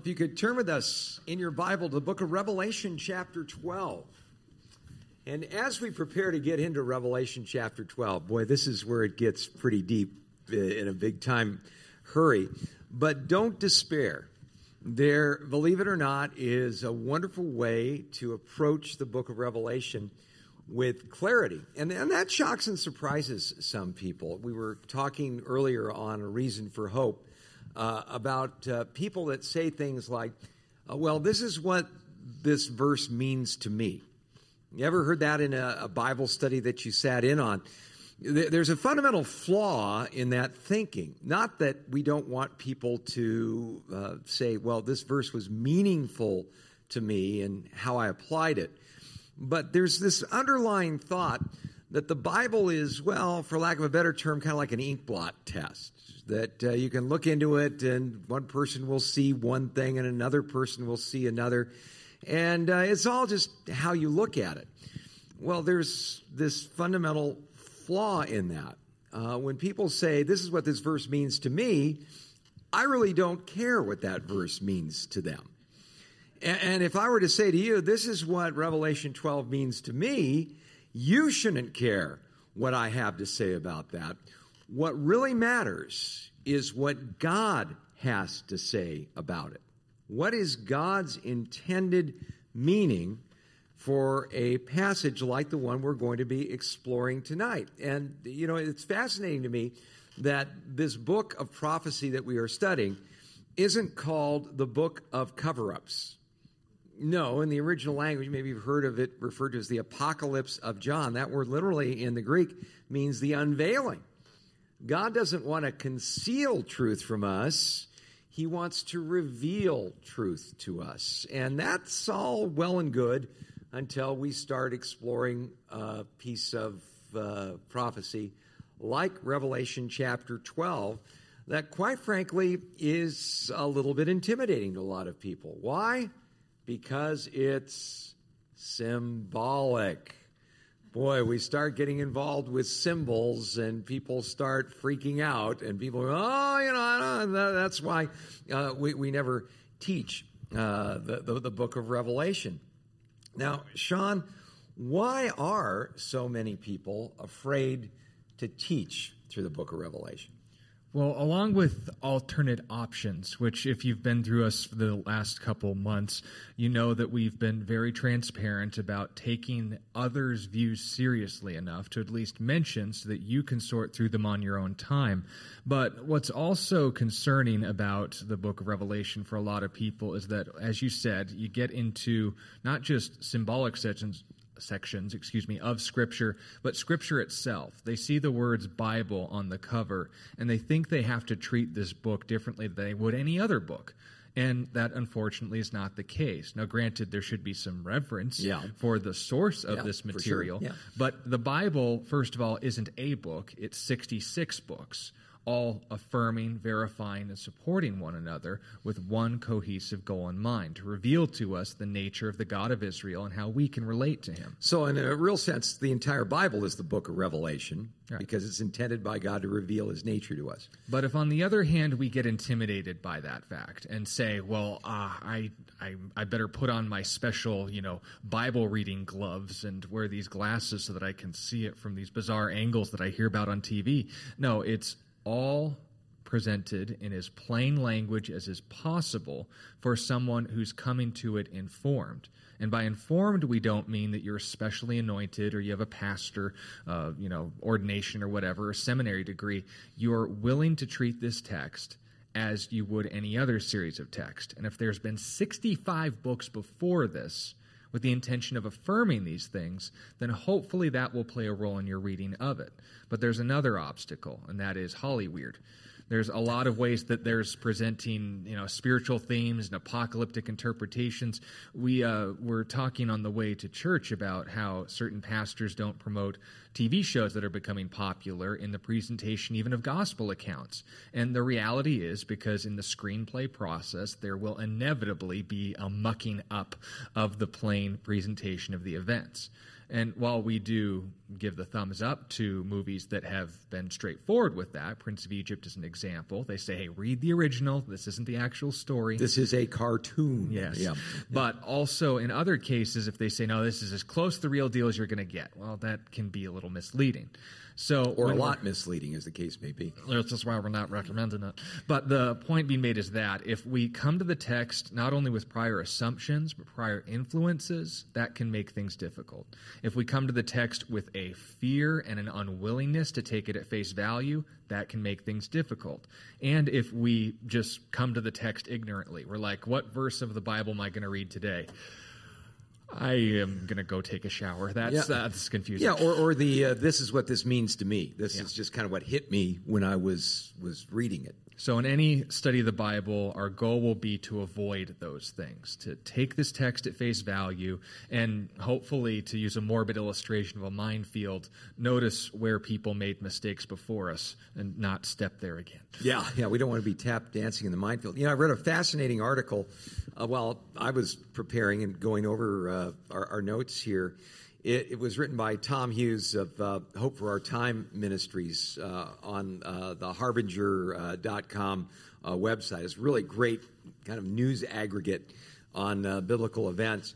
if you could turn with us in your Bible to the book of Revelation, chapter 12. And as we prepare to get into Revelation chapter 12, boy, this is where it gets pretty deep uh, in a big time hurry. But don't despair. There, believe it or not, is a wonderful way to approach the book of Revelation with clarity. And, and that shocks and surprises some people. We were talking earlier on a reason for hope uh, about uh, people that say things like, uh, well, this is what this verse means to me. You ever heard that in a, a Bible study that you sat in on? There's a fundamental flaw in that thinking. Not that we don't want people to uh, say, well, this verse was meaningful to me and how I applied it. But there's this underlying thought that the Bible is, well, for lack of a better term, kind of like an ink blot test that uh, you can look into it and one person will see one thing and another person will see another. And uh, it's all just how you look at it. Well, there's this fundamental flaw in that. Uh, when people say, this is what this verse means to me, I really don't care what that verse means to them. And, and if I were to say to you, this is what Revelation 12 means to me, you shouldn't care what I have to say about that. What really matters is what God has to say about it. What is God's intended meaning for a passage like the one we're going to be exploring tonight? And, you know, it's fascinating to me that this book of prophecy that we are studying isn't called the book of cover ups. No, in the original language, maybe you've heard of it referred to as the apocalypse of John. That word literally in the Greek means the unveiling. God doesn't want to conceal truth from us. He wants to reveal truth to us. And that's all well and good until we start exploring a piece of uh, prophecy like Revelation chapter 12 that, quite frankly, is a little bit intimidating to a lot of people. Why? Because it's symbolic boy, we start getting involved with symbols and people start freaking out and people go, oh, you know, that's why uh, we, we never teach uh, the, the, the book of Revelation. Now, Sean, why are so many people afraid to teach through the book of Revelation? Well, along with alternate options, which, if you've been through us for the last couple months, you know that we've been very transparent about taking others' views seriously enough to at least mention so that you can sort through them on your own time. But what's also concerning about the book of Revelation for a lot of people is that, as you said, you get into not just symbolic sections, sections, excuse me, of Scripture, but Scripture itself. They see the words Bible on the cover, and they think they have to treat this book differently than they would any other book. And that unfortunately is not the case. Now, granted, there should be some reverence yeah. for the source of yeah, this material, sure. yeah. but the Bible, first of all, isn't a book, it's 66 books all affirming, verifying, and supporting one another with one cohesive goal in mind to reveal to us the nature of the God of Israel and how we can relate to him. So, in a real sense, the entire Bible is the book of Revelation right. because it's intended by God to reveal his nature to us. But if, on the other hand, we get intimidated by that fact and say, well, uh, I, I, I better put on my special, you know, Bible reading gloves and wear these glasses so that I can see it from these bizarre angles that I hear about on TV. No, it's all presented in as plain language as is possible for someone who's coming to it informed. And by informed, we don't mean that you're specially anointed or you have a pastor, uh, you know, ordination or whatever, a seminary degree. You're willing to treat this text as you would any other series of text. And if there's been 65 books before this, with the intention of affirming these things, then hopefully that will play a role in your reading of it. But there's another obstacle, and that is Hollyweird. There's a lot of ways that there's presenting, you know, spiritual themes and apocalyptic interpretations. We uh, were talking on the way to church about how certain pastors don't promote TV shows that are becoming popular in the presentation even of gospel accounts. And the reality is because in the screenplay process, there will inevitably be a mucking up of the plain presentation of the events. And while we do give the thumbs up to movies that have been straightforward with that, Prince of Egypt is an example. They say, hey, read the original. This isn't the actual story. This is a cartoon. Yes. Yeah. But also in other cases, if they say, no, this is as close to the real deal as you're going to get, well, that can be a little misleading. So Or a lot misleading, as the case may be. that's why we're not recommending it. But the point being made is that if we come to the text not only with prior assumptions, but prior influences, that can make things difficult. If we come to the text with a fear and an unwillingness to take it at face value, that can make things difficult. And if we just come to the text ignorantly, we're like, what verse of the Bible am I going to read today? I am going to go take a shower. That's, Yeah. that's confusing. Yeah, or, or the uh, this is what this means to me. This Yeah. is just kind of what hit me when I was was reading it. So, in any study of the Bible, our goal will be to avoid those things, to take this text at face value, and hopefully, to use a morbid illustration of a minefield, notice where people made mistakes before us and not step there again. Yeah, yeah, we don't want to be tap dancing in the minefield. You know, I read a fascinating article uh, while I was preparing and going over uh, our, our notes here. It, it was written by Tom Hughes of uh, Hope for Our Time Ministries uh, on uh, the Harbinger.com uh, website. It's really great kind of news aggregate on uh, biblical events.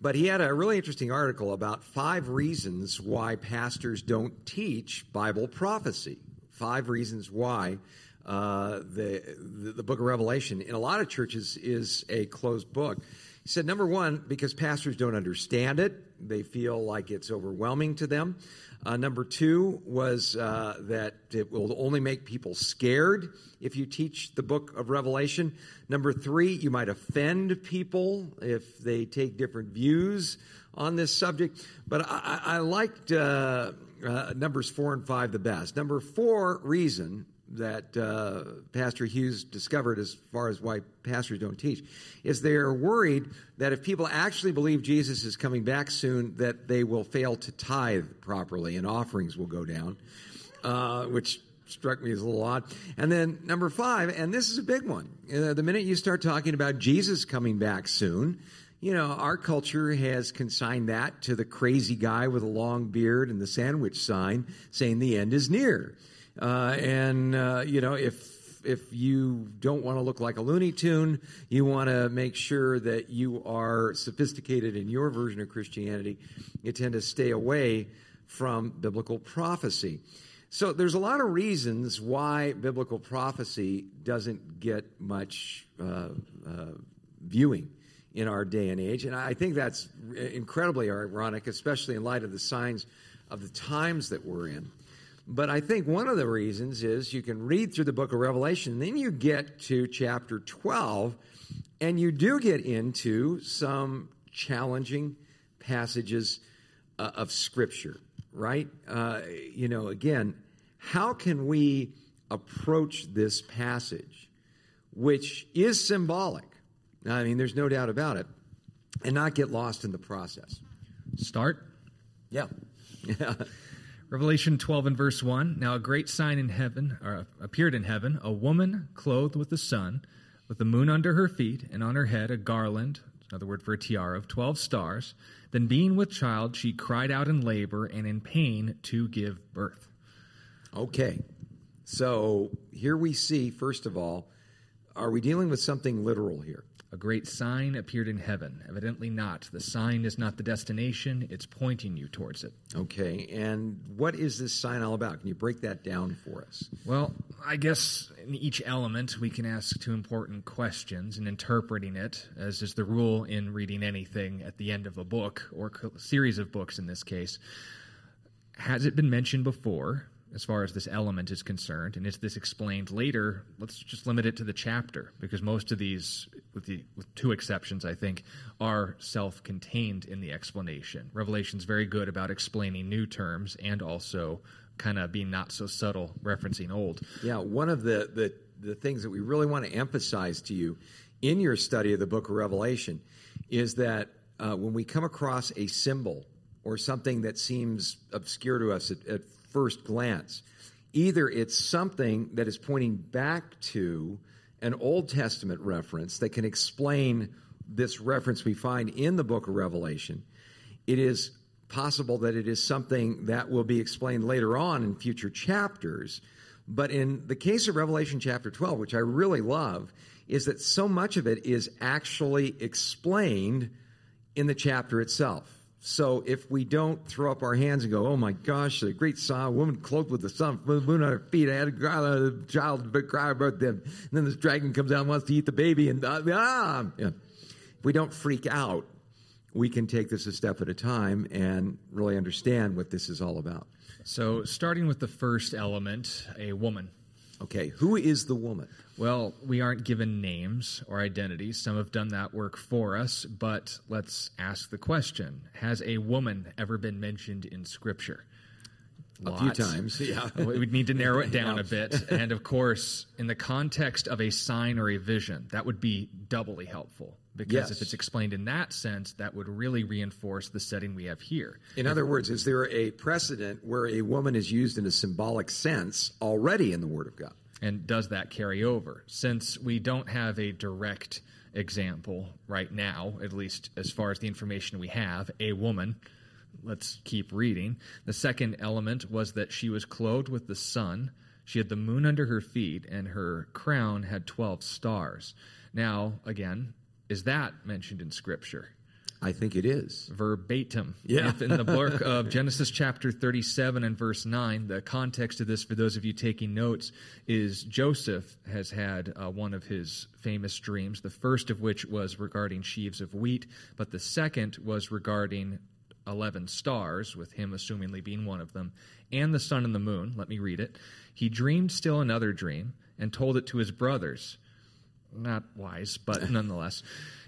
But he had a really interesting article about five reasons why pastors don't teach Bible prophecy. Five reasons why uh, the, the the Book of Revelation in a lot of churches is a closed book. He said number one because pastors don't understand it; they feel like it's overwhelming to them. Uh, number two was uh, that it will only make people scared if you teach the book of Revelation. Number three, you might offend people if they take different views on this subject. But I, I liked uh, uh, numbers four and five the best. Number four reason that uh, Pastor Hughes discovered as far as why pastors don't teach is they're worried that if people actually believe Jesus is coming back soon, that they will fail to tithe properly and offerings will go down, uh, which struck me as a little odd. And then number five, and this is a big one. Uh, the minute you start talking about Jesus coming back soon, you know, our culture has consigned that to the crazy guy with a long beard and the sandwich sign saying the end is near. Uh, and, uh, you know, if if you don't want to look like a Looney Tune, you want to make sure that you are sophisticated in your version of Christianity, you tend to stay away from biblical prophecy. So there's a lot of reasons why biblical prophecy doesn't get much uh, uh, viewing in our day and age, and I think that's incredibly ironic, especially in light of the signs of the times that we're in. But I think one of the reasons is you can read through the book of Revelation, then you get to chapter 12, and you do get into some challenging passages uh, of Scripture, right? Uh, you know, again, how can we approach this passage, which is symbolic? I mean, there's no doubt about it, and not get lost in the process? Start. Yeah. Revelation 12 and verse 1. Now a great sign in heaven, or appeared in heaven, a woman clothed with the sun, with the moon under her feet, and on her head a garland, another word for a tiara, of 12 stars. Then being with child, she cried out in labor and in pain to give birth. Okay. So here we see, first of all, are we dealing with something literal here? A great sign appeared in heaven. Evidently not. The sign is not the destination, it's pointing you towards it. Okay. And what is this sign all about? Can you break that down for us? Well, I guess in each element we can ask two important questions in interpreting it, as is the rule in reading anything at the end of a book, or a series of books in this case. Has it been mentioned before, as far as this element is concerned, and is this explained later? Let's just limit it to the chapter, because most of these, with, the, with two exceptions, I think, are self contained in the explanation. Revelation's very good about explaining new terms and also kind of being not so subtle, referencing old. Yeah, one of the, the, the things that we really want to emphasize to you in your study of the book of Revelation is that uh, when we come across a symbol or something that seems obscure to us at, at first glance, either it's something that is pointing back to an Old Testament reference that can explain this reference we find in the book of Revelation. It is possible that it is something that will be explained later on in future chapters. But in the case of Revelation chapter 12, which I really love, is that so much of it is actually explained in the chapter itself. So if we don't throw up our hands and go, "Oh my gosh, the great saw woman clothed with the sun, moon on her feet, I had a child but cry about them," and then this dragon comes out and wants to eat the baby, and ah, yeah. if we don't freak out, we can take this a step at a time and really understand what this is all about. So, starting with the first element, a woman. Okay, who is the woman? Well, we aren't given names or identities. Some have done that work for us, but let's ask the question Has a woman ever been mentioned in Scripture? Lots. A few times, yeah. We'd need to narrow it down yeah. a bit. And of course, in the context of a sign or a vision, that would be doubly helpful. Because yes. if it's explained in that sense, that would really reinforce the setting we have here. In other words, is there a precedent where a woman is used in a symbolic sense already in the Word of God? And does that carry over? Since we don't have a direct example right now, at least as far as the information we have, a woman, let's keep reading. The second element was that she was clothed with the sun. She had the moon under her feet, and her crown had 12 stars. Now, again, is that mentioned in Scripture? I think it is. Verbatim. Yeah. in the book of Genesis chapter 37 and verse 9, the context of this, for those of you taking notes, is Joseph has had uh, one of his famous dreams, the first of which was regarding sheaves of wheat, but the second was regarding 11 stars, with him assumingly being one of them, and the sun and the moon. Let me read it. He dreamed still another dream and told it to his brothers not wise, but nonetheless.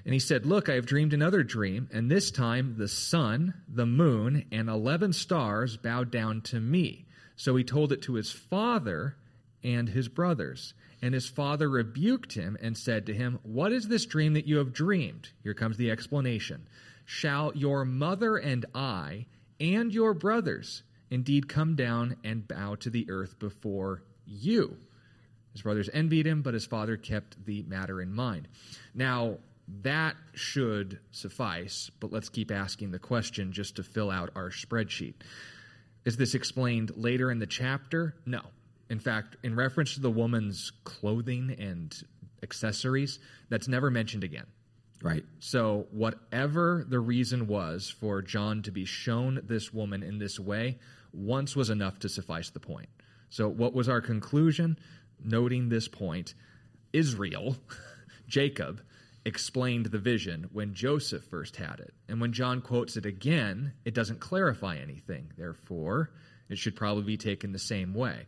And he said, Look, I have dreamed another dream, and this time the sun, the moon, and 11 stars bowed down to me. So he told it to his father and his brothers. And his father rebuked him and said to him, What is this dream that you have dreamed? Here comes the explanation. Shall your mother and I and your brothers indeed come down and bow to the earth before you? His brothers envied him, but his father kept the matter in mind. Now, that should suffice, but let's keep asking the question just to fill out our spreadsheet. Is this explained later in the chapter? No. In fact, in reference to the woman's clothing and accessories, that's never mentioned again. Right. So, whatever the reason was for John to be shown this woman in this way, once was enough to suffice the point. So, what was our conclusion? Noting this point, Israel, Jacob, explained the vision when Joseph first had it. And when John quotes it again, it doesn't clarify anything. Therefore, it should probably be taken the same way.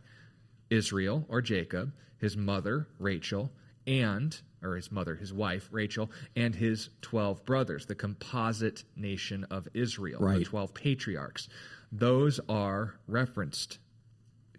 Israel, or Jacob, his mother, Rachel, and, or his mother, his wife, Rachel, and his 12 brothers, the composite nation of Israel, right. the 12 patriarchs. Those are referenced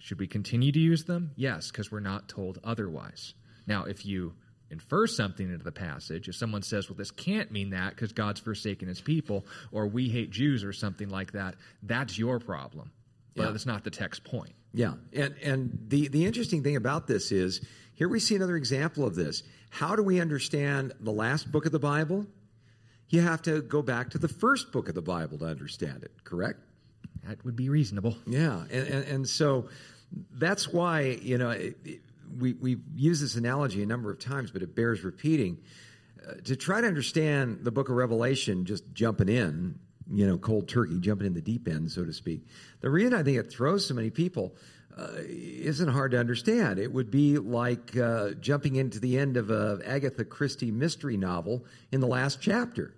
should we continue to use them? Yes, because we're not told otherwise. Now, if you infer something into the passage, if someone says, well, this can't mean that because God's forsaken his people, or we hate Jews, or something like that, that's your problem. But yeah. that's not the text point. Yeah. And, and the, the interesting thing about this is here we see another example of this. How do we understand the last book of the Bible? You have to go back to the first book of the Bible to understand it, correct? That would be reasonable. Yeah. And, and, and so that's why, you know, it, it, we, we've used this analogy a number of times, but it bears repeating. Uh, to try to understand the book of Revelation, just jumping in, you know, cold turkey, jumping in the deep end, so to speak. The reason I think it throws so many people uh, isn't hard to understand. It would be like uh, jumping into the end of a Agatha Christie mystery novel in the last chapter.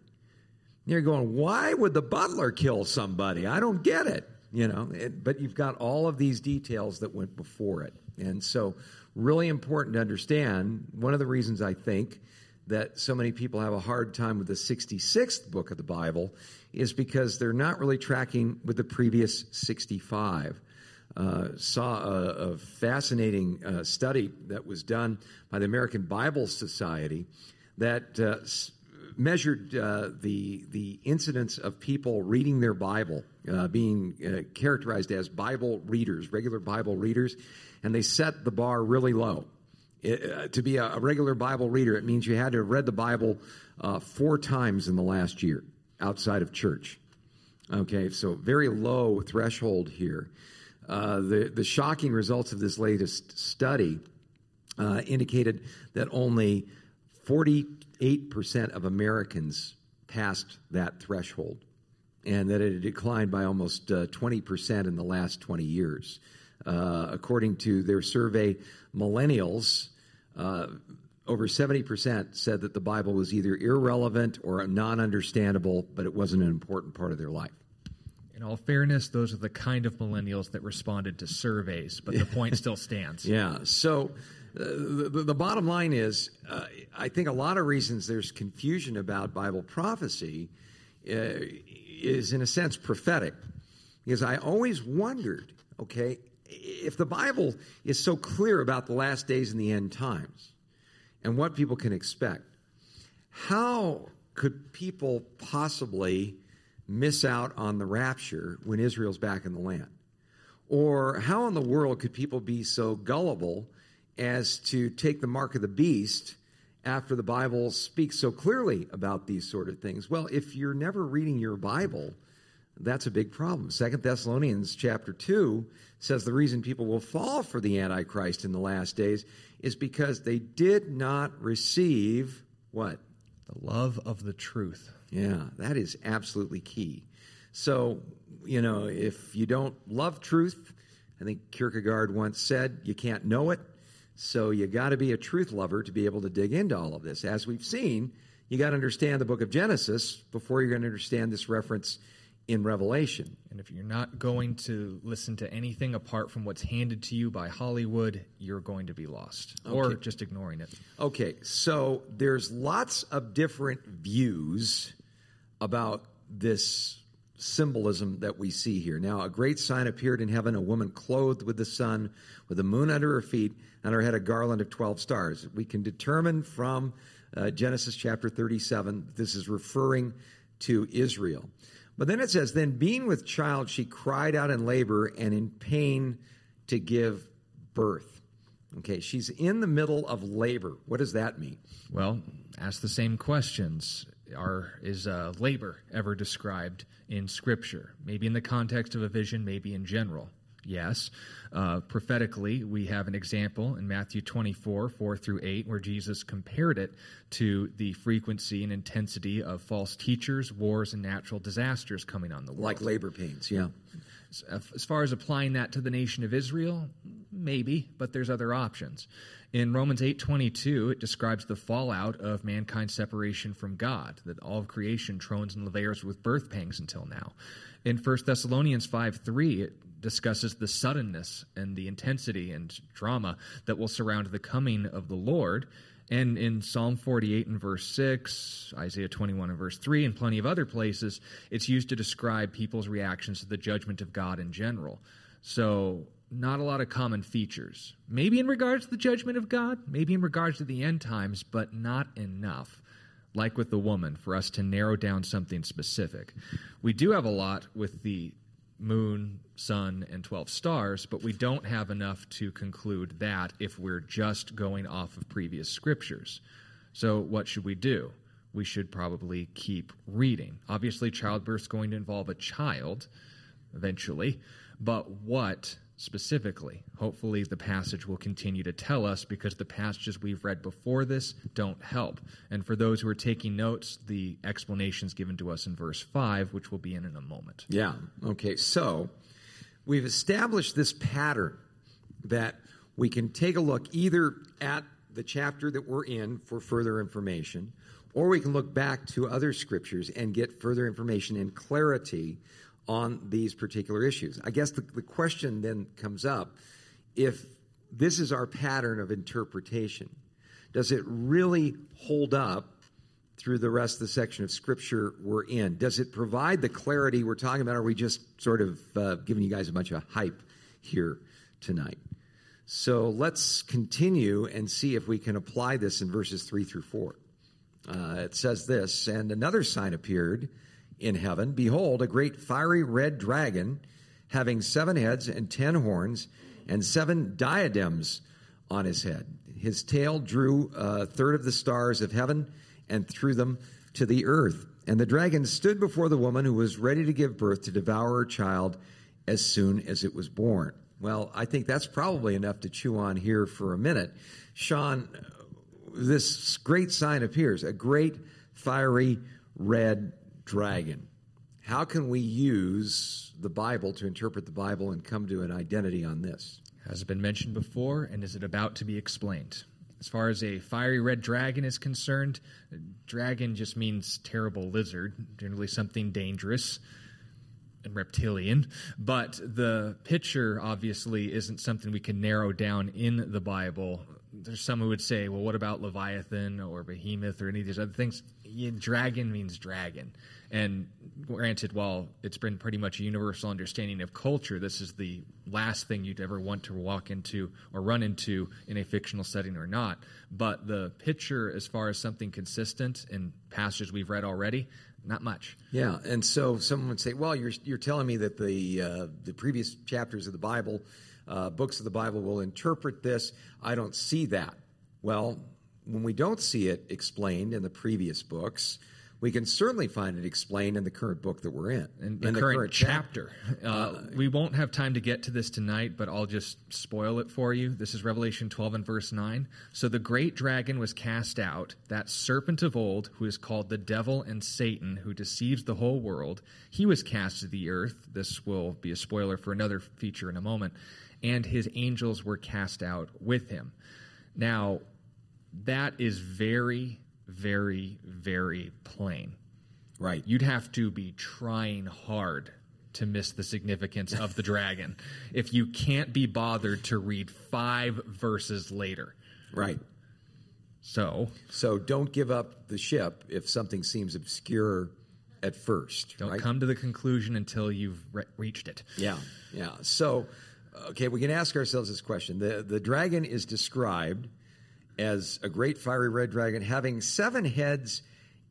You're going, why would the butler kill somebody? I don't get it you know? It, but you've got all of these details that went before it. And so really important to understand one of the reasons i think that so many people have a hard time with the 66th book of the bible is because they're not really tracking with the previous 65 uh, saw a, a fascinating uh, study that was done by the american bible society that uh, measured uh, the the incidence of people reading their Bible, uh, being uh, characterized as Bible readers, regular Bible readers, and they set the bar really low. It, uh, to be a, a, regular Bible reader, it means you had to have read the Bible uh, four times in the last year outside of church. Okay, so very low threshold here. The, the shocking results of this latest study indicated that only 48% of Americans passed that threshold, and that it had declined by almost uh, 20% in the last 20 years. Uh, according to their survey, millennials, uh, over 70% said that the Bible was either irrelevant or non understandable, but it wasn't an important part of their life. In all fairness, those are the kind of millennials that responded to surveys, but the point still stands. Yeah. So the, the, bottom line is uh, I think a lot of reasons there's confusion about Bible prophecy uh, is, in a sense, prophetic. Because I always wondered, okay, if the Bible is so clear about the last days and the end times and what people can expect, how could people possibly miss out on the rapture when Israel's back in the land? Or how in the world could people be so gullible as to take the mark of the beast after the Bible speaks so clearly about these sort of things? Well, if you're never reading your Bible, that's a big problem. Second Thessalonians chapter 2 says the reason people will fall for the Antichrist in the last days is because they did not receive what? The love of the truth. Yeah, that is absolutely key. So, you know, if you don't love truth, I think Kierkegaard once said, you can't know it. So you got to be a truth lover to be able to dig into all of this. As we've seen, you got to understand the book of Genesis before you're going to understand this reference in Revelation. And if you're not going to listen to anything apart from what's handed to you by Hollywood, you're going to be lost okay. or just ignoring it. Okay, so there's lots of different views about this symbolism that we see here. Now, a great sign appeared in heaven a woman clothed with the sun, with the moon under her feet, and her head a garland of 12 stars. We can determine from uh, Genesis chapter 37 this is referring to Israel. But then it says, Then being with child, she cried out in labor and in pain to give birth. Okay, she's in the middle of labor. What does that mean? Well, ask the same questions. Are, is uh, labor ever described in Scripture? Maybe in the context of a vision, maybe in general. Yes. Uh, prophetically, we have an example in Matthew 24, 4 through 8, where Jesus compared it to the frequency and intensity of false teachers, wars, and natural disasters coming on the world. Like labor pains, yeah. As far as applying that to the nation of Israel, maybe, but there's other options. In Romans 8:22, it describes the fallout of mankind's separation from God, that all of creation trones and lavers with birth pangs until now. In 1 Thessalonians 5:3, it discusses the suddenness and the intensity and drama that will surround the coming of the Lord. And in Psalm 48 and verse 6, Isaiah 21 and verse 3, and plenty of other places, it's used to describe people's reactions to the judgment of God in general. So, not a lot of common features. Maybe in regards to the judgment of God, maybe in regards to the end times, but not enough like with the woman, for us to narrow down something specific. We do have a lot with the moon, sun, and 12 stars, but we don't have enough to conclude that if we're just going off of previous scriptures. So, what should we do? We should probably keep reading. Obviously, childbirth is going to involve a child eventually, but what specifically. Hopefully, the passage will continue to tell us because the passages we've read before this don't help. And for those who are taking notes, the explanations given to us in verse 5, which we'll be in in a moment. Yeah. Okay. So we've established this pattern that we can take a look either at the chapter that we're in for further information, or we can look back to other scriptures and get further information and clarity on these particular issues. I guess the, the question then comes up if this is our pattern of interpretation, does it really hold up through the rest of the section of Scripture we're in? Does it provide the clarity we're talking about? Or are we just sort of uh, giving you guys a bunch of hype here tonight? So let's continue and see if we can apply this in verses 3 through 4. Uh, it says this And another sign appeared in heaven, behold, a great fiery red dragon, having seven heads and ten horns, and seven diadems on his head. His tail drew a third of the stars of heaven and threw them to the earth. And the dragon stood before the woman who was ready to give birth to devour her child as soon as it was born. Well, I think that's probably enough to chew on here for a minute. Sean, this great sign appears a great fiery red dragon. How can we use the Bible to interpret the Bible and come to an identity on this? Has it been mentioned before, and is it about to be explained? As far as a fiery red dragon is concerned, dragon just means terrible lizard, generally something dangerous and reptilian. But the picture obviously isn't something we can narrow down in the Bible. There's some who would say, well, what about Leviathan or Behemoth or any of these other things? Dragon means dragon. And granted, while it's been pretty much a universal understanding of culture, this is the last thing you'd ever want to walk into or run into in a fictional setting or not. But the picture, as far as something consistent in passages we've read already, not much. Yeah, and so someone would say, "Well, you're you're telling me that the uh, the previous chapters of the Bible, uh, books of the Bible, will interpret this. I don't see that." Well, when we don't see it explained in the previous books, we can certainly find it explained in the current book that we're in. In the, in the current, current, chapter. chapter. Uh, uh, we won't have time to get to this tonight, but I'll just spoil it for you. This is Revelation 12 and verse 9. So the great dragon was cast out, that serpent of old, who is called the devil and Satan, who deceives the whole world. He was cast to the earth. This will be a spoiler for another feature in a moment. And his angels were cast out with him. Now, that is very very, very plain. Right. You'd have to be trying hard to miss the significance of the dragon if you can't be bothered to read five verses later. Right. So, so don't give up the ship if something seems obscure at first. Don't right? come to the conclusion until you've re- reached it. Yeah, yeah. So, okay, we can ask ourselves this question: the the dragon is described as a great fiery red dragon, having seven heads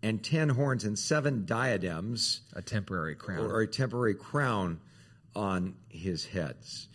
and ten horns and seven diadems. A temporary crown. Or a temporary crown on his heads.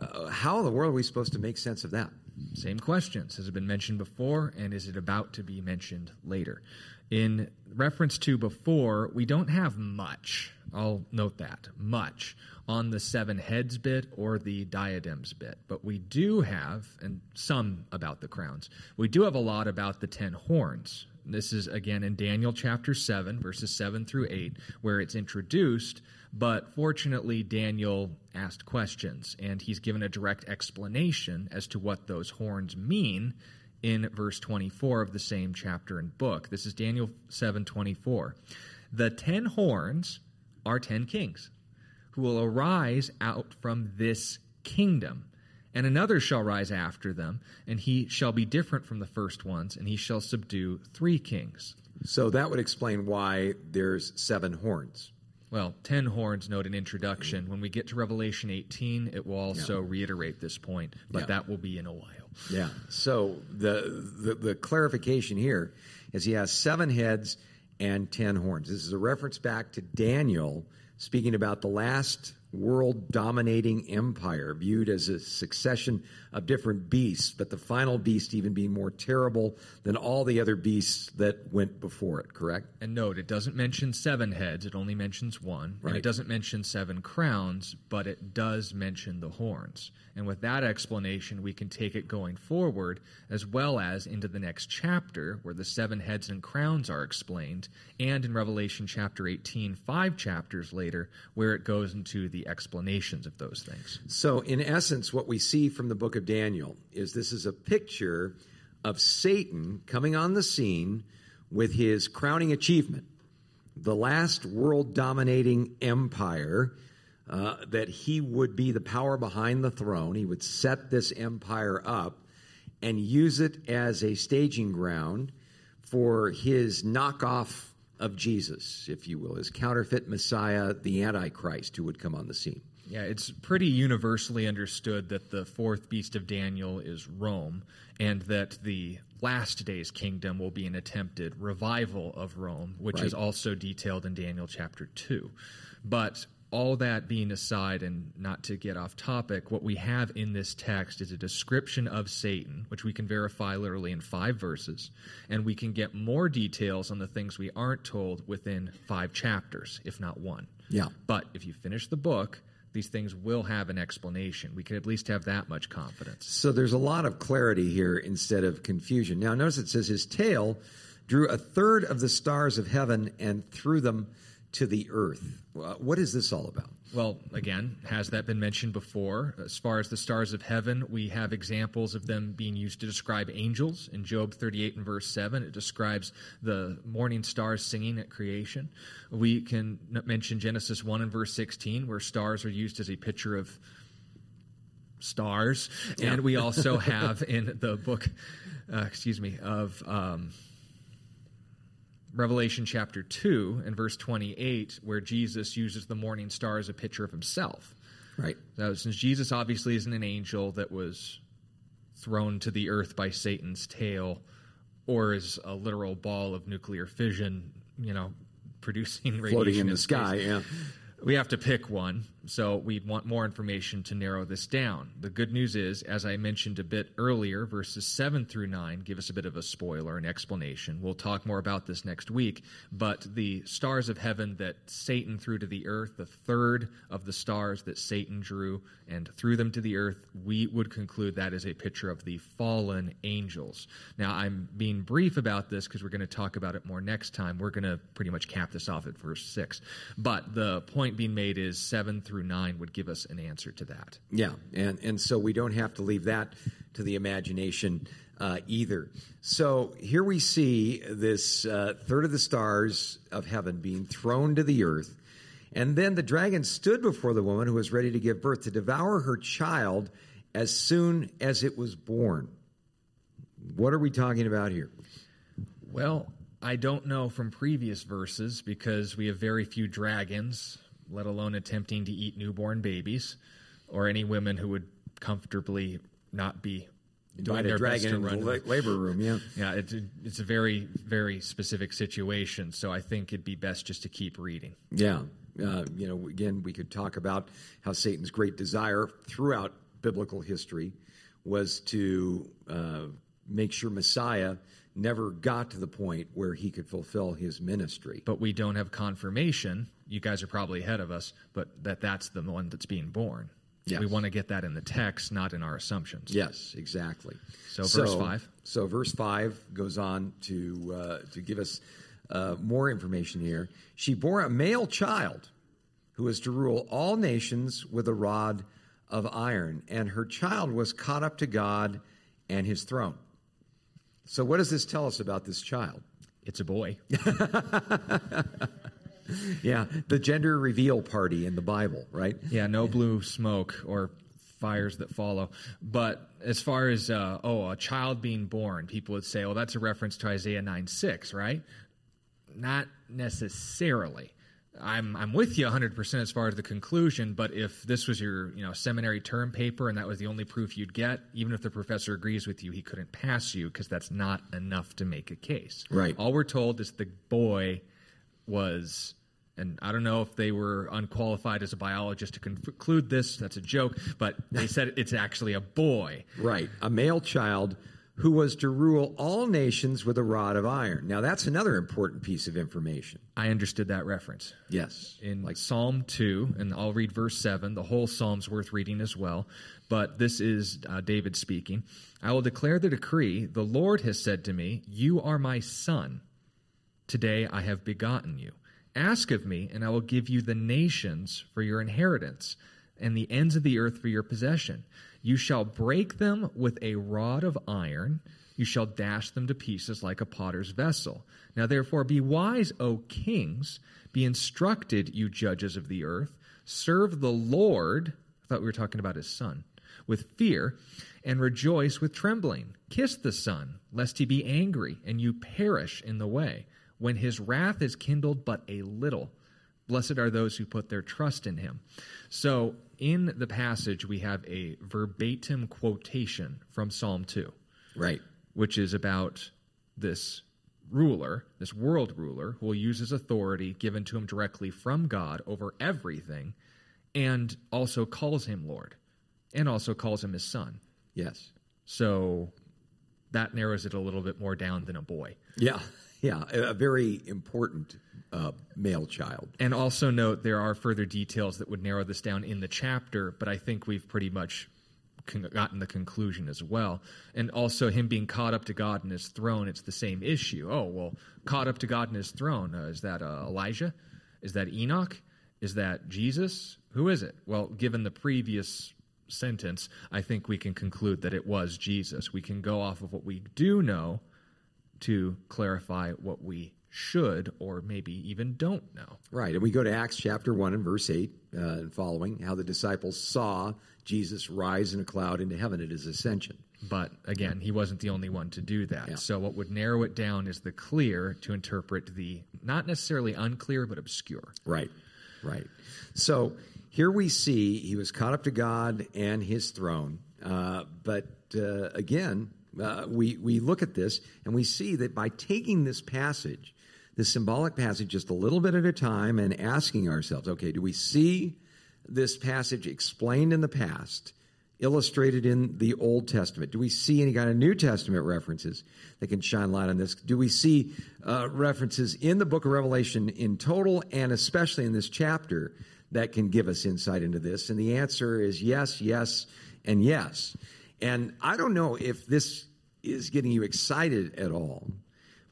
Uh, how in the world are we supposed to make sense of that? Same questions. Has it been mentioned before, and is it about to be mentioned later? In reference to before, we don't have much. I'll note that much on the seven heads bit or the diadems bit, but we do have, and some about the crowns, we do have a lot about the ten horns. This is again in Daniel chapter 7, verses 7 through 8, where it's introduced, but fortunately, Daniel asked questions, and he's given a direct explanation as to what those horns mean in verse 24 of the same chapter and book. This is Daniel 7:24. The 10 horns are 10 kings who will arise out from this kingdom. And another shall rise after them, and he shall be different from the first ones, and he shall subdue three kings. So that would explain why there's seven horns. Well, ten horns note an introduction. When we get to Revelation 18, it will also yeah. reiterate this point, but yeah. that will be in a while. Yeah. So the, the, the clarification here is he has seven heads and ten horns. This is a reference back to Daniel speaking about the last world dominating empire, viewed as a succession of different beasts, but the final beast even being more terrible than all the other beasts that went before it, correct? And note, it doesn't mention seven heads, it only mentions one. Right. And it doesn't mention seven crowns, but it does mention the horns. And with that explanation, we can take it going forward, as well as into the next chapter, where the seven heads and crowns are explained, and in Revelation chapter 18, five chapters later, where it goes into the explanations of those things. So, in essence, what we see from the book of Daniel is this is a picture of Satan coming on the scene with his crowning achievement, the last world dominating empire uh, that he would be the power behind the throne. He would set this empire up and use it as a staging ground for his knockoff of Jesus, if you will, his counterfeit Messiah, the Antichrist, who would come on the scene. Yeah, it's pretty universally understood that the fourth beast of Daniel is Rome, and that the last day's kingdom will be an attempted revival of Rome, which right. is also detailed in Daniel chapter 2. But all that being aside, and not to get off topic, what we have in this text is a description of Satan, which we can verify literally in five verses, and we can get more details on the things we aren't told within five chapters, if not one. Yeah. But if you finish the book, these things will have an explanation. We can at least have that much confidence. So there's a lot of clarity here instead of confusion. Now, notice it says his tail drew a third of the stars of heaven and threw them to the earth. What is this all about? Well, again, has that been mentioned before? As far as the stars of heaven, we have examples of them being used to describe angels. In Job 38 and verse 7, it describes the morning stars singing at creation. We can mention Genesis 1 and verse 16, where stars are used as a picture of stars. Yeah. And we also have in the book, uh, excuse me, of. Um, Revelation chapter 2 and verse 28, where Jesus uses the morning star as a picture of himself. Right. So, since Jesus obviously isn't an angel that was thrown to the earth by Satan's tail or is a literal ball of nuclear fission, you know, producing floating in the sky, yeah we have to pick one, so we'd want more information to narrow this down. The good news is, as I mentioned a bit earlier, verses 7 through 9 give us a bit of a spoiler, an explanation. We'll talk more about this next week, but the stars of heaven that Satan threw to the earth, the third of the stars that Satan drew and threw them to the earth, we would conclude that is a picture of the fallen angels. Now, I'm being brief about this because we're going to talk about it more next time. We're going to pretty much cap this off at verse 6. But the point being made is seven through nine would give us an answer to that. Yeah, and and so we don't have to leave that to the imagination uh, either. So here we see this uh, third of the stars of heaven being thrown to the earth. And then the dragon stood before the woman who was ready to give birth to devour her child as soon as it was born. What are we talking about here? Well, I don't know from previous verses because we have very few dragons let alone attempting to eat newborn babies, or any women who would comfortably not be doing their best to run the labor room. Yeah, yeah, it's a, it's a very very specific situation. So I think it'd be best just to keep reading. Yeah, uh, you know, again, we could talk about how Satan's great desire throughout biblical history was to uh, make sure Messiah never got to the point where he could fulfill his ministry. But we don't have confirmation. You guys are probably ahead of us, but that that's the one that's being born. Yes. We want to get that in the text, not in our assumptions. Yes, exactly. So, verse five. So, verse five goes on to uh, to give us uh, more information here. She bore a male child who was to rule all nations with a rod of iron, and her child was caught up to God and His throne. So, what does this tell us about this child? It's a boy. yeah, the gender reveal party in the Bible, right? Yeah, no blue smoke or fires that follow. But as far as, uh, oh, a child being born, people would say, oh, that's a reference to Isaiah 9 6, right? Not necessarily. I'm I'm with you 100% as far as the conclusion, but if this was your, you know, seminary term paper and that was the only proof you'd get, even if the professor agrees with you, he couldn't pass you because that's not enough to make a case. Right. All we're told is the boy was and I don't know if they were unqualified as a biologist to conclude this, that's a joke, but they said it's actually a boy. Right. A male child who was to rule all nations with a rod of iron. Now, that's another important piece of information. I understood that reference. Yes. In like Psalm 2, and I'll read verse 7. The whole psalm's worth reading as well. But this is uh, David speaking. I will declare the decree The Lord has said to me, You are my son. Today I have begotten you. Ask of me, and I will give you the nations for your inheritance, and the ends of the earth for your possession. You shall break them with a rod of iron. You shall dash them to pieces like a potter's vessel. Now, therefore, be wise, O kings. Be instructed, you judges of the earth. Serve the Lord. I thought we were talking about his son. With fear, and rejoice with trembling. Kiss the Son, lest he be angry, and you perish in the way, when his wrath is kindled but a little. Blessed are those who put their trust in him. So, in the passage, we have a verbatim quotation from Psalm 2. Right. Which is about this ruler, this world ruler, who will use his authority given to him directly from God over everything, and also calls him Lord, and also calls him his son. Yes. So that narrows it a little bit more down than a boy. Yeah. Yeah. A very important uh, male child. And also note there are further details that would narrow this down in the chapter, but I think we've pretty much con- gotten the conclusion as well. And also him being caught up to God in his throne, it's the same issue. Oh, well, caught up to God in his throne. Uh, is that uh, Elijah? Is that Enoch? Is that Jesus? Who is it? Well, given the previous sentence, I think we can conclude that it was Jesus. We can go off of what we do know to clarify what we should or maybe even don't know. Right. And we go to Acts chapter 1 and verse 8 uh, and following how the disciples saw Jesus rise in a cloud into heaven at his ascension. But again, he wasn't the only one to do that. Yeah. So what would narrow it down is the clear to interpret the not necessarily unclear but obscure. Right. Right. So here we see he was caught up to God and his throne. Uh, but uh, again, uh, we, we look at this and we see that by taking this passage, this symbolic passage, just a little bit at a time and asking ourselves, okay, do we see this passage explained in the past, illustrated in the Old Testament? Do we see any kind of New Testament references that can shine light on this? Do we see uh, references in the book of Revelation in total and especially in this chapter that can give us insight into this? And the answer is yes, yes, and yes. And I don't know if this is getting you excited at all,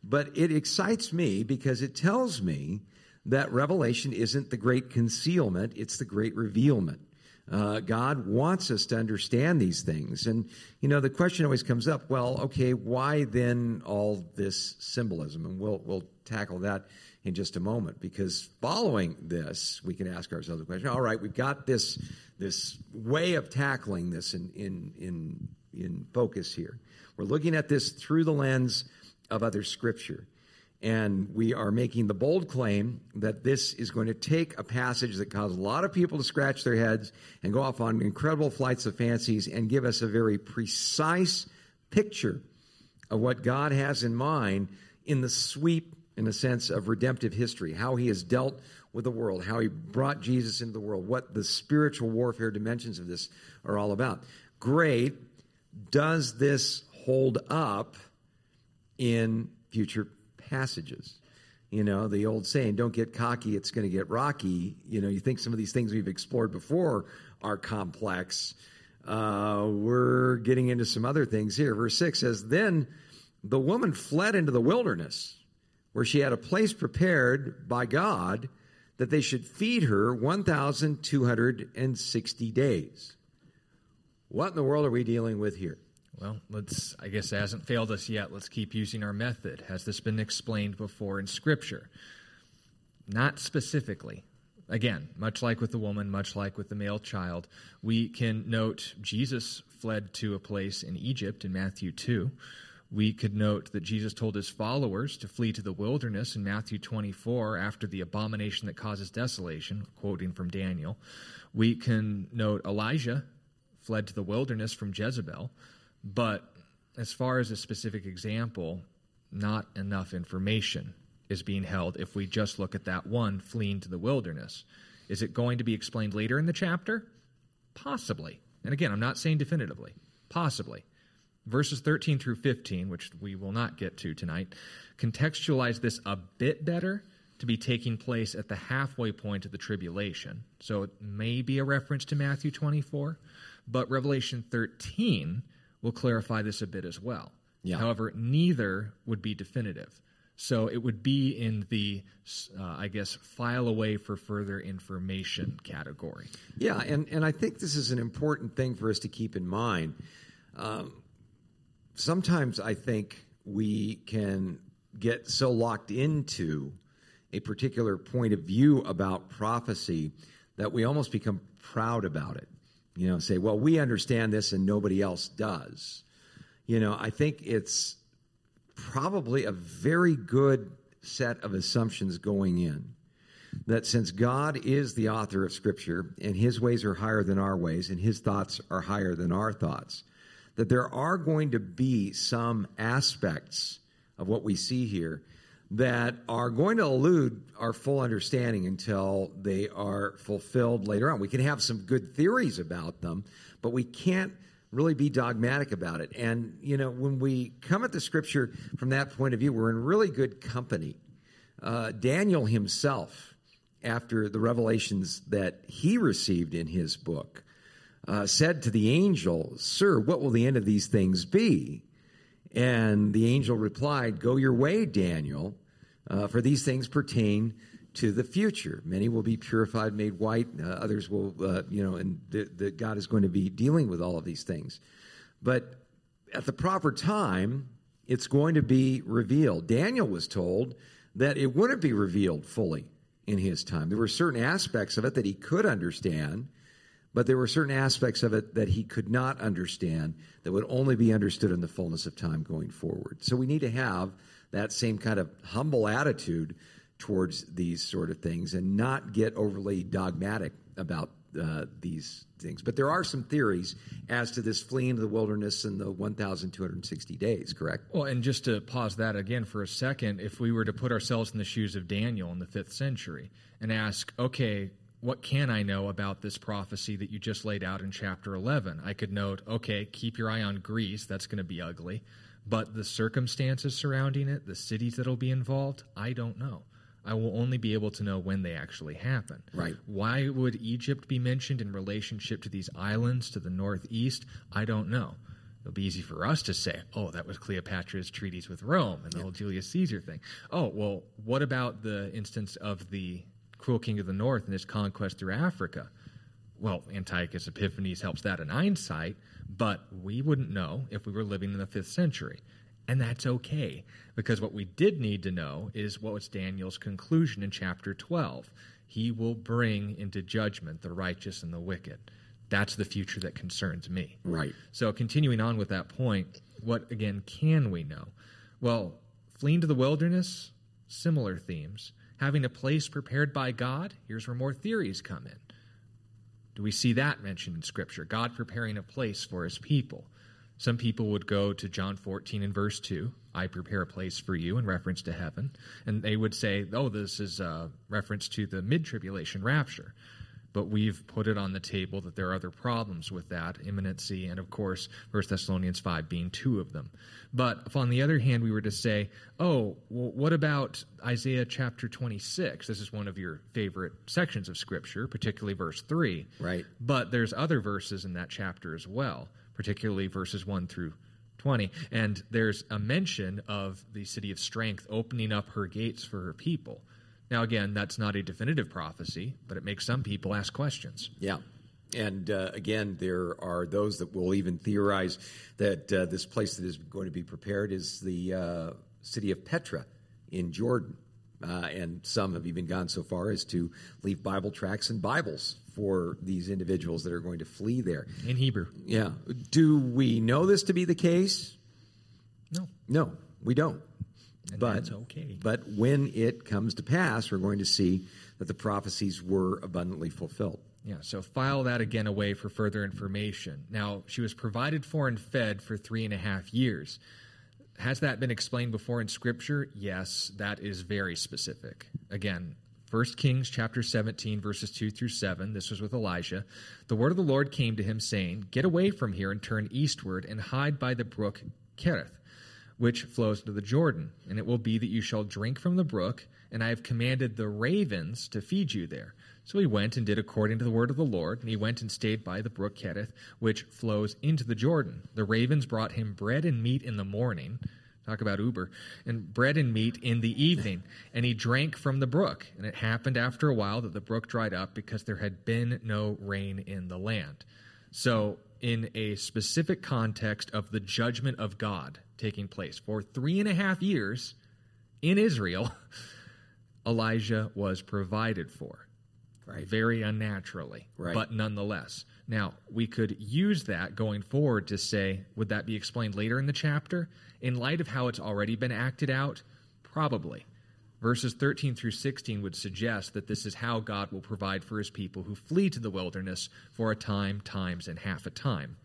but it excites me because it tells me that revelation isn't the great concealment, it's the great revealment. Uh, God wants us to understand these things. And, you know, the question always comes up well, okay, why then all this symbolism? And we'll, we'll tackle that in just a moment because following this, we can ask ourselves the question all right, we've got this, this way of tackling this in, in, in, in focus here. We're looking at this through the lens of other scripture. And we are making the bold claim that this is going to take a passage that caused a lot of people to scratch their heads and go off on incredible flights of fancies and give us a very precise picture of what God has in mind in the sweep, in a sense, of redemptive history, how he has dealt with the world, how he brought Jesus into the world, what the spiritual warfare dimensions of this are all about. Great. Does this hold up in future passages. You know, the old saying, don't get cocky, it's going to get rocky. You know, you think some of these things we've explored before are complex. Uh, we're getting into some other things here. Verse 6 says, Then the woman fled into the wilderness, where she had a place prepared by God that they should feed her 1,260 days. What in the world are we dealing with here? Well, let's, I guess it hasn't failed us yet. Let's keep using our method. Has this been explained before in Scripture? Not specifically. Again, much like with the woman, much like with the male child, we can note Jesus fled to a place in Egypt in Matthew 2. We could note that Jesus told his followers to flee to the wilderness in Matthew 24 after the abomination that causes desolation, quoting from Daniel. We can note Elijah fled to the wilderness from Jezebel. But as far as a specific example, not enough information is being held if we just look at that one fleeing to the wilderness. Is it going to be explained later in the chapter? Possibly. And again, I'm not saying definitively. Possibly. Verses 13 through 15, which we will not get to tonight, contextualize this a bit better to be taking place at the halfway point of the tribulation. So it may be a reference to Matthew 24, but Revelation 13 will clarify this a bit as well. Yeah. However, neither would be definitive. So it would be in the, uh, I guess, file away for further information category. Yeah, and, and I think this is an important thing for us to keep in mind. Um, sometimes I think we can get so locked into a particular point of view about prophecy that we almost become proud about it. You know, say, well, we understand this and nobody else does. You know, I think it's probably a very good set of assumptions going in that since God is the author of Scripture and his ways are higher than our ways and his thoughts are higher than our thoughts, that there are going to be some aspects of what we see here that are going to elude our full understanding until they are fulfilled later on. We can have some good theories about them, but we can't really be dogmatic about it. And, you know, when we come at the scripture from that point of view, we're in really good company. Uh, Daniel himself, after the revelations that he received in his book, uh, said to the angel, Sir, what will the end of these things be? And the angel replied, Go your way, Daniel, uh, for these things pertain to the future. Many will be purified, made white. Uh, others will, uh, you know, and the, the God is going to be dealing with all of these things. But at the proper time, it's going to be revealed. Daniel was told that it wouldn't be revealed fully in his time. There were certain aspects of it that he could understand, but there were certain aspects of it that he could not understand that would only be understood in the fullness of time going forward. So we need to have that same kind of humble attitude towards these sort of things and not get overly dogmatic about uh, these things. But there are some theories as to this fleeing into the wilderness in the 1,260 days, correct? Well, and just to pause that again for a second, if we were to put ourselves in the shoes of Daniel in the fifth century and ask, okay, what can I know about this prophecy that you just laid out in chapter 11? I could note, okay, keep your eye on Greece, that's going to be ugly. But the circumstances surrounding it, the cities that'll be involved, I don't know. I will only be able to know when they actually happen. Right. Why would Egypt be mentioned in relationship to these islands to the northeast? I don't know. It'll be easy for us to say, oh, that was Cleopatra's treaties with Rome and the whole Julius Caesar thing. Oh, well, what about the instance of the cruel king of the north and his conquest through Africa? Well, Antiochus Epiphanes helps that in hindsight, but we wouldn't know if we were living in the fifth century. And that's okay, because what we did need to know is what was Daniel's conclusion in chapter 12. He will bring into judgment the righteous and the wicked. That's the future that concerns me. Right. So, continuing on with that point, what again can we know? Well, fleeing to the wilderness, similar themes. Having a place prepared by God, here's where more theories come in. Do we see that mentioned in Scripture? God preparing a place for his people. Some people would go to John 14 and verse 2, I prepare a place for you in reference to heaven. And they would say, oh, this is a reference to the mid tribulation rapture. But we've put it on the table that there are other problems with that, imminency, and of course, 1 Thessalonians 5 being two of them. But if on the other hand we were to say, oh, well, what about Isaiah chapter 26? This is one of your favorite sections of Scripture, particularly verse 3. Right. But there's other verses in that chapter as well particularly verses 1 through 20. And there's a mention of the city of strength opening up her gates for her people. Now, again, that's not a definitive prophecy, but it makes some people ask questions. Yeah. And uh, again, there are those that will even theorize that uh, this place that is going to be prepared is the uh, city of Petra in Jordan. Uh, and some have even gone so far as to leave Bible tracts and Bibles for these individuals that are going to flee there. In Hebrew. Yeah. Do we know this to be the case? No. No, we don't. And but okay. But when it comes to pass, we're going to see that the prophecies were abundantly fulfilled. Yeah, so file that again away for further information. Now, she was provided for and fed for three and a half years. Has that been explained before in Scripture? Yes, that is very specific. Again, 1 Kings chapter 17, verses 2 through 7. This was with Elijah. The word of the Lord came to him, saying, Get away from here and turn eastward and hide by the brook Kerith, which flows into the Jordan. And it will be that you shall drink from the brook, and I have commanded the ravens to feed you there. So he went and did according to the word of the Lord, and he went and stayed by the brook Kerith, which flows into the Jordan. The ravens brought him bread and meat in the morning Talk about Uber. And bread and meat in the evening. And he drank from the brook. And it happened after a while that the brook dried up because there had been no rain in the land. So, in a specific context of the judgment of God taking place for three and a half years in Israel, Elijah was provided for. Right. Very unnaturally, right. but nonetheless. Now, we could use that going forward to say, would that be explained later in the chapter? In light of how it's already been acted out, probably. Verses 13 through 16 would suggest that this is how God will provide for his people who flee to the wilderness for a time, times, and half a time.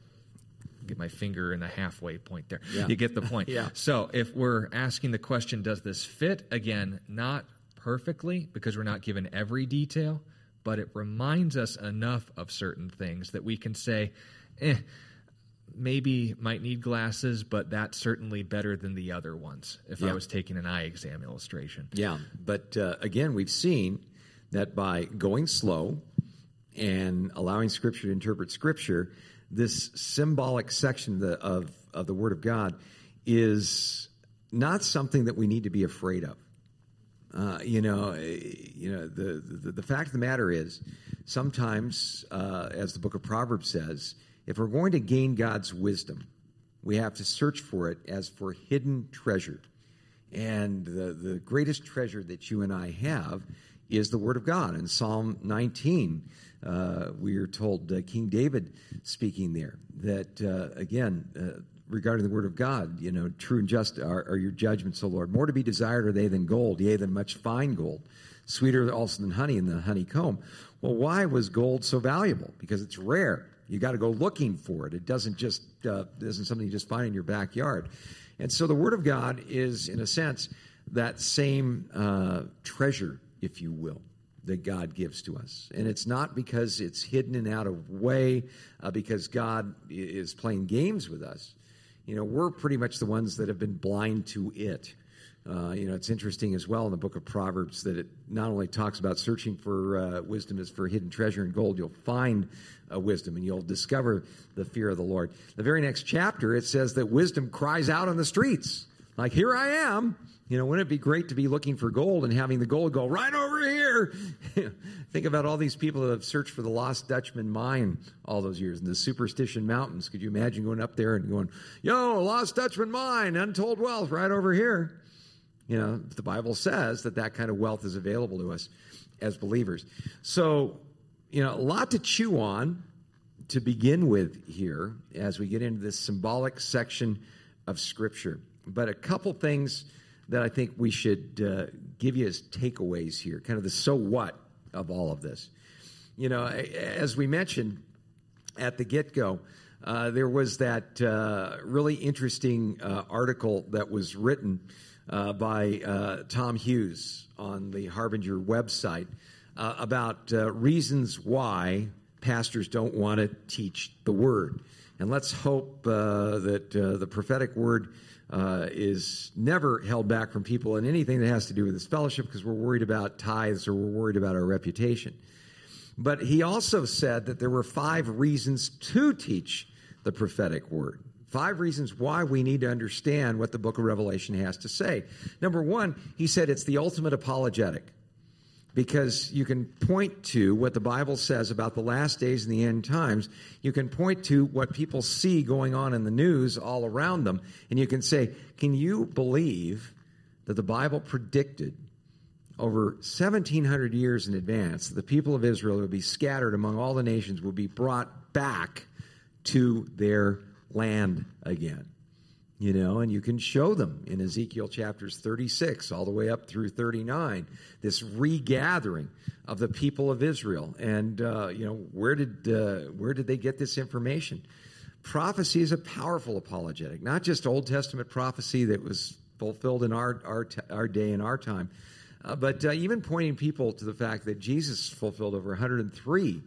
get my finger in the halfway point there. Yeah. You get the point. Yeah. So if we're asking the question, does this fit? Again, not perfectly because we're not given every detail, but it reminds us enough of certain things that we can say, eh, maybe might need glasses, but that's certainly better than the other ones if Yeah. I was taking an eye exam illustration. Yeah, but uh, again, we've seen that by going slow and allowing Scripture to interpret Scripture, this symbolic section of the, of, of the Word of God is not something that we need to be afraid of. Uh, you know, eh, you know the, the the fact of the matter is, sometimes, uh, as the Book of Proverbs says, if we're going to gain God's wisdom, we have to search for it as for hidden treasure. And the, the greatest treasure that you and I have is the Word of God. In Psalm 19, uh, we are told uh, King David speaking there that, uh, again, uh, regarding the Word of God, you know, true and just are, are your judgments, O Lord. More to be desired are they than gold, yea, than much fine gold. Sweeter also than honey in the honeycomb. Well, why was gold so valuable? Because it's rare. You got to go looking for it. It doesn't just uh, isn't something you just find in your backyard. And so the Word of God is, in a sense, that same uh, treasure, if you will, that God gives to us. And it's not because it's hidden and out of way, uh, because God is playing games with us. You know, we're pretty much the ones that have been blind to it. Uh, you know, it's interesting as well in the book of Proverbs that it not only talks about searching for uh, wisdom as for hidden treasure and gold, you'll find uh, wisdom and you'll discover the fear of the Lord. The very next chapter, it says that wisdom cries out on the streets, like, Here I am. You know, wouldn't it be great to be looking for gold and having the gold go right over here? Think about all these people that have searched for the lost Dutchman mine all those years in the Superstition Mountains. Could you imagine going up there and going, Yo, lost Dutchman mine, untold wealth right over here? You know, the Bible says that that kind of wealth is available to us as believers. So, you know, a lot to chew on to begin with here as we get into this symbolic section of Scripture. But a couple things that I think we should uh, give you as takeaways here, kind of the so what of all of this. You know, as we mentioned at the get go, uh, there was that uh, really interesting uh, article that was written uh, by uh, Tom Hughes on the Harbinger website uh, about uh, reasons why pastors don't want to teach the word. And let's hope uh, that uh, the prophetic word is never held back from people in anything that has to do with this fellowship because we're worried about tithes or we're worried about our reputation. But he also said that there were five reasons to teach the prophetic word. Five reasons why we need to understand what the book of Revelation has to say. Number one, he said it's the ultimate apologetic because you can point to what the Bible says about the last days and the end times. You can point to what people see going on in the news all around them, and you can say, Can you believe that the Bible predicted over 1700 years in advance that the people of Israel would be scattered among all the nations, would be brought back to their land again? you know, and you can show them in Ezekiel chapters 36 all the way up through 39, this regathering of the people of Israel. And, uh, you know, where did, uh, where did they get this information? Prophecy is a powerful apologetic, not just Old Testament prophecy that was fulfilled in our, our, our day and our time, uh, but uh, even pointing people to the fact that Jesus fulfilled over 103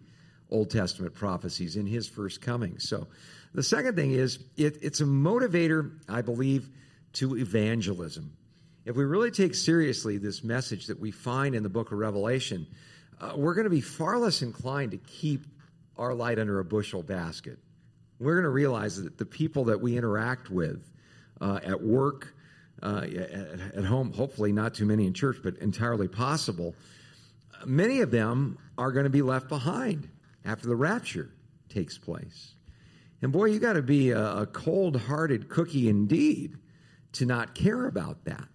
Old Testament prophecies in his first coming. So the second thing is it, it's a motivator, I believe, to evangelism. If we really take seriously this message that we find in the book of Revelation, uh, we're going to be far less inclined to keep our light under a bushel basket. We're going to realize that the people that we interact with uh, at work, uh, at, at home, hopefully not too many in church, but entirely possible, many of them are going to be left behind after the rapture takes place. And boy, you got to be a, a cold hearted cookie indeed to not care about that.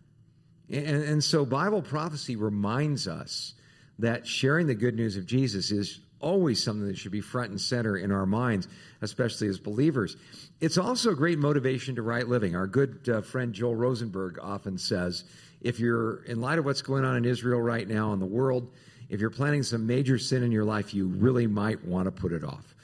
And, and so Bible prophecy reminds us that sharing the good news of Jesus is always something that should be front and center in our minds, especially as believers. It's also a great motivation to right living. Our good uh, friend Joel Rosenberg often says if you're, in light of what's going on in Israel right now in the world, if you're planning some major sin in your life, you really might want to put it off.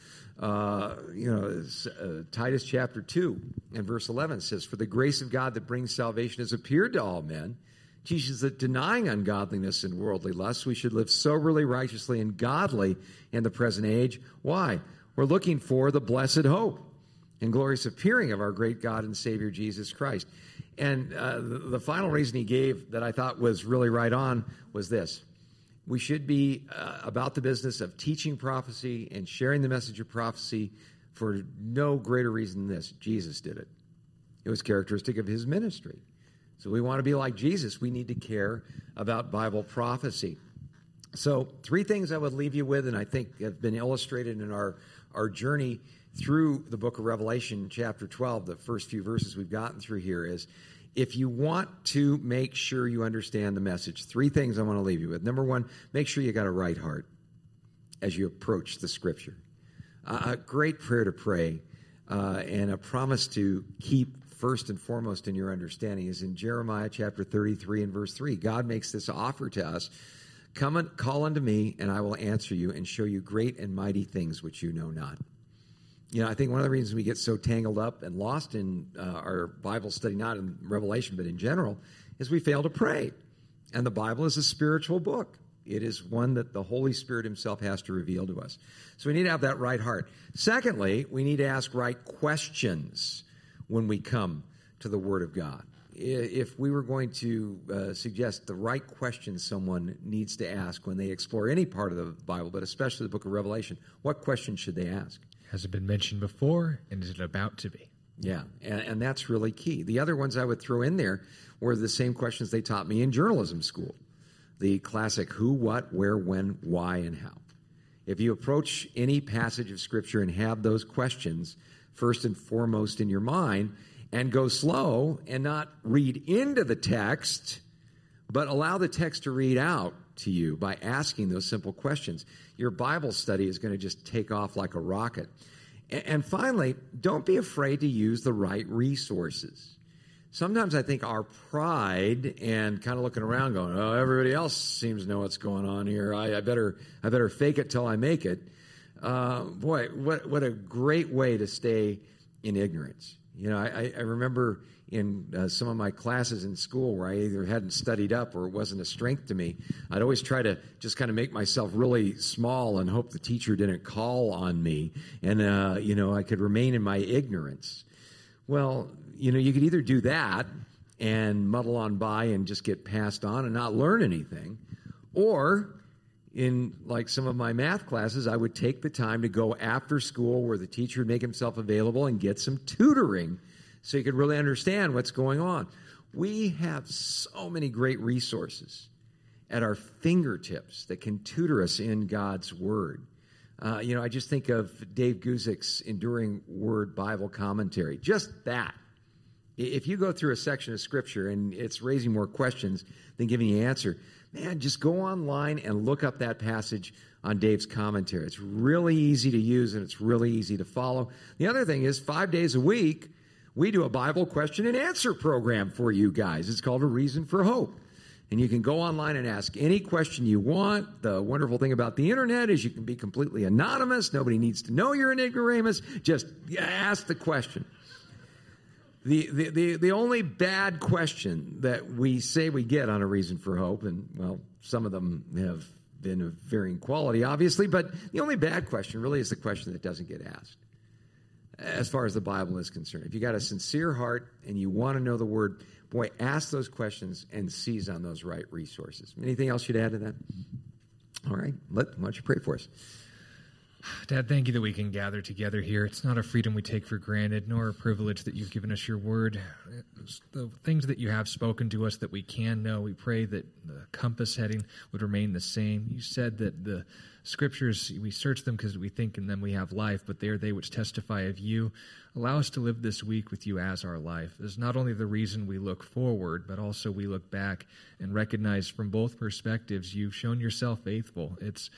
Uh, you know, uh, Titus chapter 2 and verse 11 says, For the grace of God that brings salvation has appeared to all men, teaches that denying ungodliness and worldly lusts, we should live soberly, righteously, and godly in the present age. Why? We're looking for the blessed hope and glorious appearing of our great God and Savior Jesus Christ. And uh, the, the final reason he gave that I thought was really right on was this we should be uh, about the business of teaching prophecy and sharing the message of prophecy for no greater reason than this Jesus did it. It was characteristic of his ministry. So we want to be like Jesus. We need to care about Bible prophecy. So, three things I would leave you with, and I think have been illustrated in our, our journey through the book of Revelation, chapter 12, the first few verses we've gotten through here is if you want to make sure you understand the message, three things I want to leave you with. Number one, make sure you got a right heart as you approach the scripture. Uh, a great prayer to pray uh, and a promise to keep first and foremost in your understanding is in Jeremiah chapter 33 and verse 3. God makes this offer to us Come and call unto me, and I will answer you and show you great and mighty things which you know not you know, I think one of the reasons we get so tangled up and lost in uh, our Bible study, not in Revelation, but in general, is we fail to pray. And the Bible is a spiritual book. It is one that the Holy Spirit Himself has to reveal to us. So we need to have that right heart. Secondly, we need to ask right questions when we come to the Word of God. If we were going to uh, suggest the right questions someone needs to ask when they explore any part of the Bible, but especially the book of Revelation, what questions should they ask? Has it been mentioned before, and is it about to be? Yeah, and, and, that's really key. The other ones I would throw in there were the same questions they taught me in journalism school the classic who, what, where, when, why, and how. If you approach any passage of Scripture and have those questions first and foremost in your mind, and go slow and not read into the text, but allow the text to read out to you by asking those simple questions. Your Bible study is going to just take off like a rocket. And finally, don't be afraid to use the right resources. Sometimes I think our pride and kind of looking around going, oh, everybody else seems to know what's going on here. I, I better, I better fake it till I make it. Uh, boy, what, what a great way to stay in ignorance. You know, I, I remember in uh, some of my classes in school where I either hadn't studied up or it wasn't a strength to me, I'd always try to just kind of make myself really small and hope the teacher didn't call on me and, uh, you know, I could remain in my ignorance. Well, you know, you could either do that and muddle on by and just get passed on and not learn anything, or in like some of my math classes, I would take the time to go after school where the teacher would make himself available and get some tutoring so you can really understand what's going on. We have so many great resources at our fingertips that can tutor us in God's Word. Uh, you know, I just think of Dave Guzik's Enduring Word Bible Commentary. Just that. If you go through a section of Scripture and it's raising more questions than giving you an answer, man, just go online and look up that passage on Dave's commentary. It's really easy to use and it's really easy to follow. The other thing is, five days a week, we do a Bible question and answer program for you guys. It's called A Reason for Hope. And you can go online and ask any question you want. The wonderful thing about the internet is you can be completely anonymous. Nobody needs to know you're an ignoramus. Just ask the question. The, the, the, the only bad question that we say we get on A Reason for Hope, and well, some of them have been of varying quality, obviously, but the only bad question really is the question that doesn't get asked as far as the Bible is concerned. If you got a sincere heart and you want to know the Word, boy, ask those questions and seize on those right resources. Anything else you'd add to that? All right, let why don't you pray for us? Dad, thank you that we can gather together here. It's not a freedom we take for granted, nor a privilege that you've given us your word. It's the things that you have spoken to us that we can know, we pray that the compass heading would remain the same. You said that the scriptures, we search them because we think in them we have life, but they are they which testify of you. Allow us to live this week with you as our life. Is not only the reason we look forward, but also we look back and recognize from both perspectives you've shown yourself faithful. It's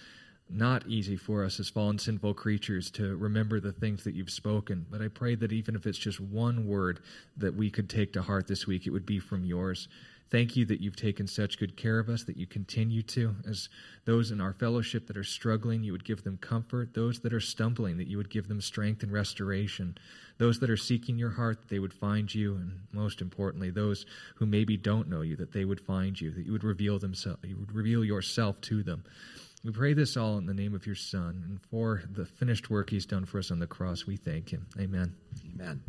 not easy for us as fallen sinful creatures to remember the things that you've spoken. But I pray that even if it's just one word that we could take to heart this week, it would be from yours. Thank you that you've taken such good care of us, that you continue to. As those in our fellowship that are struggling, you would give them comfort. Those that are stumbling, that you would give them strength and restoration. Those that are seeking your heart, that they would find you. And most importantly, those who maybe don't know you, that they would find you, that you would reveal themselves, you would reveal yourself to them. We pray this all in the name of your Son and for the finished work he's done for us on the cross. We thank him. Amen. Amen.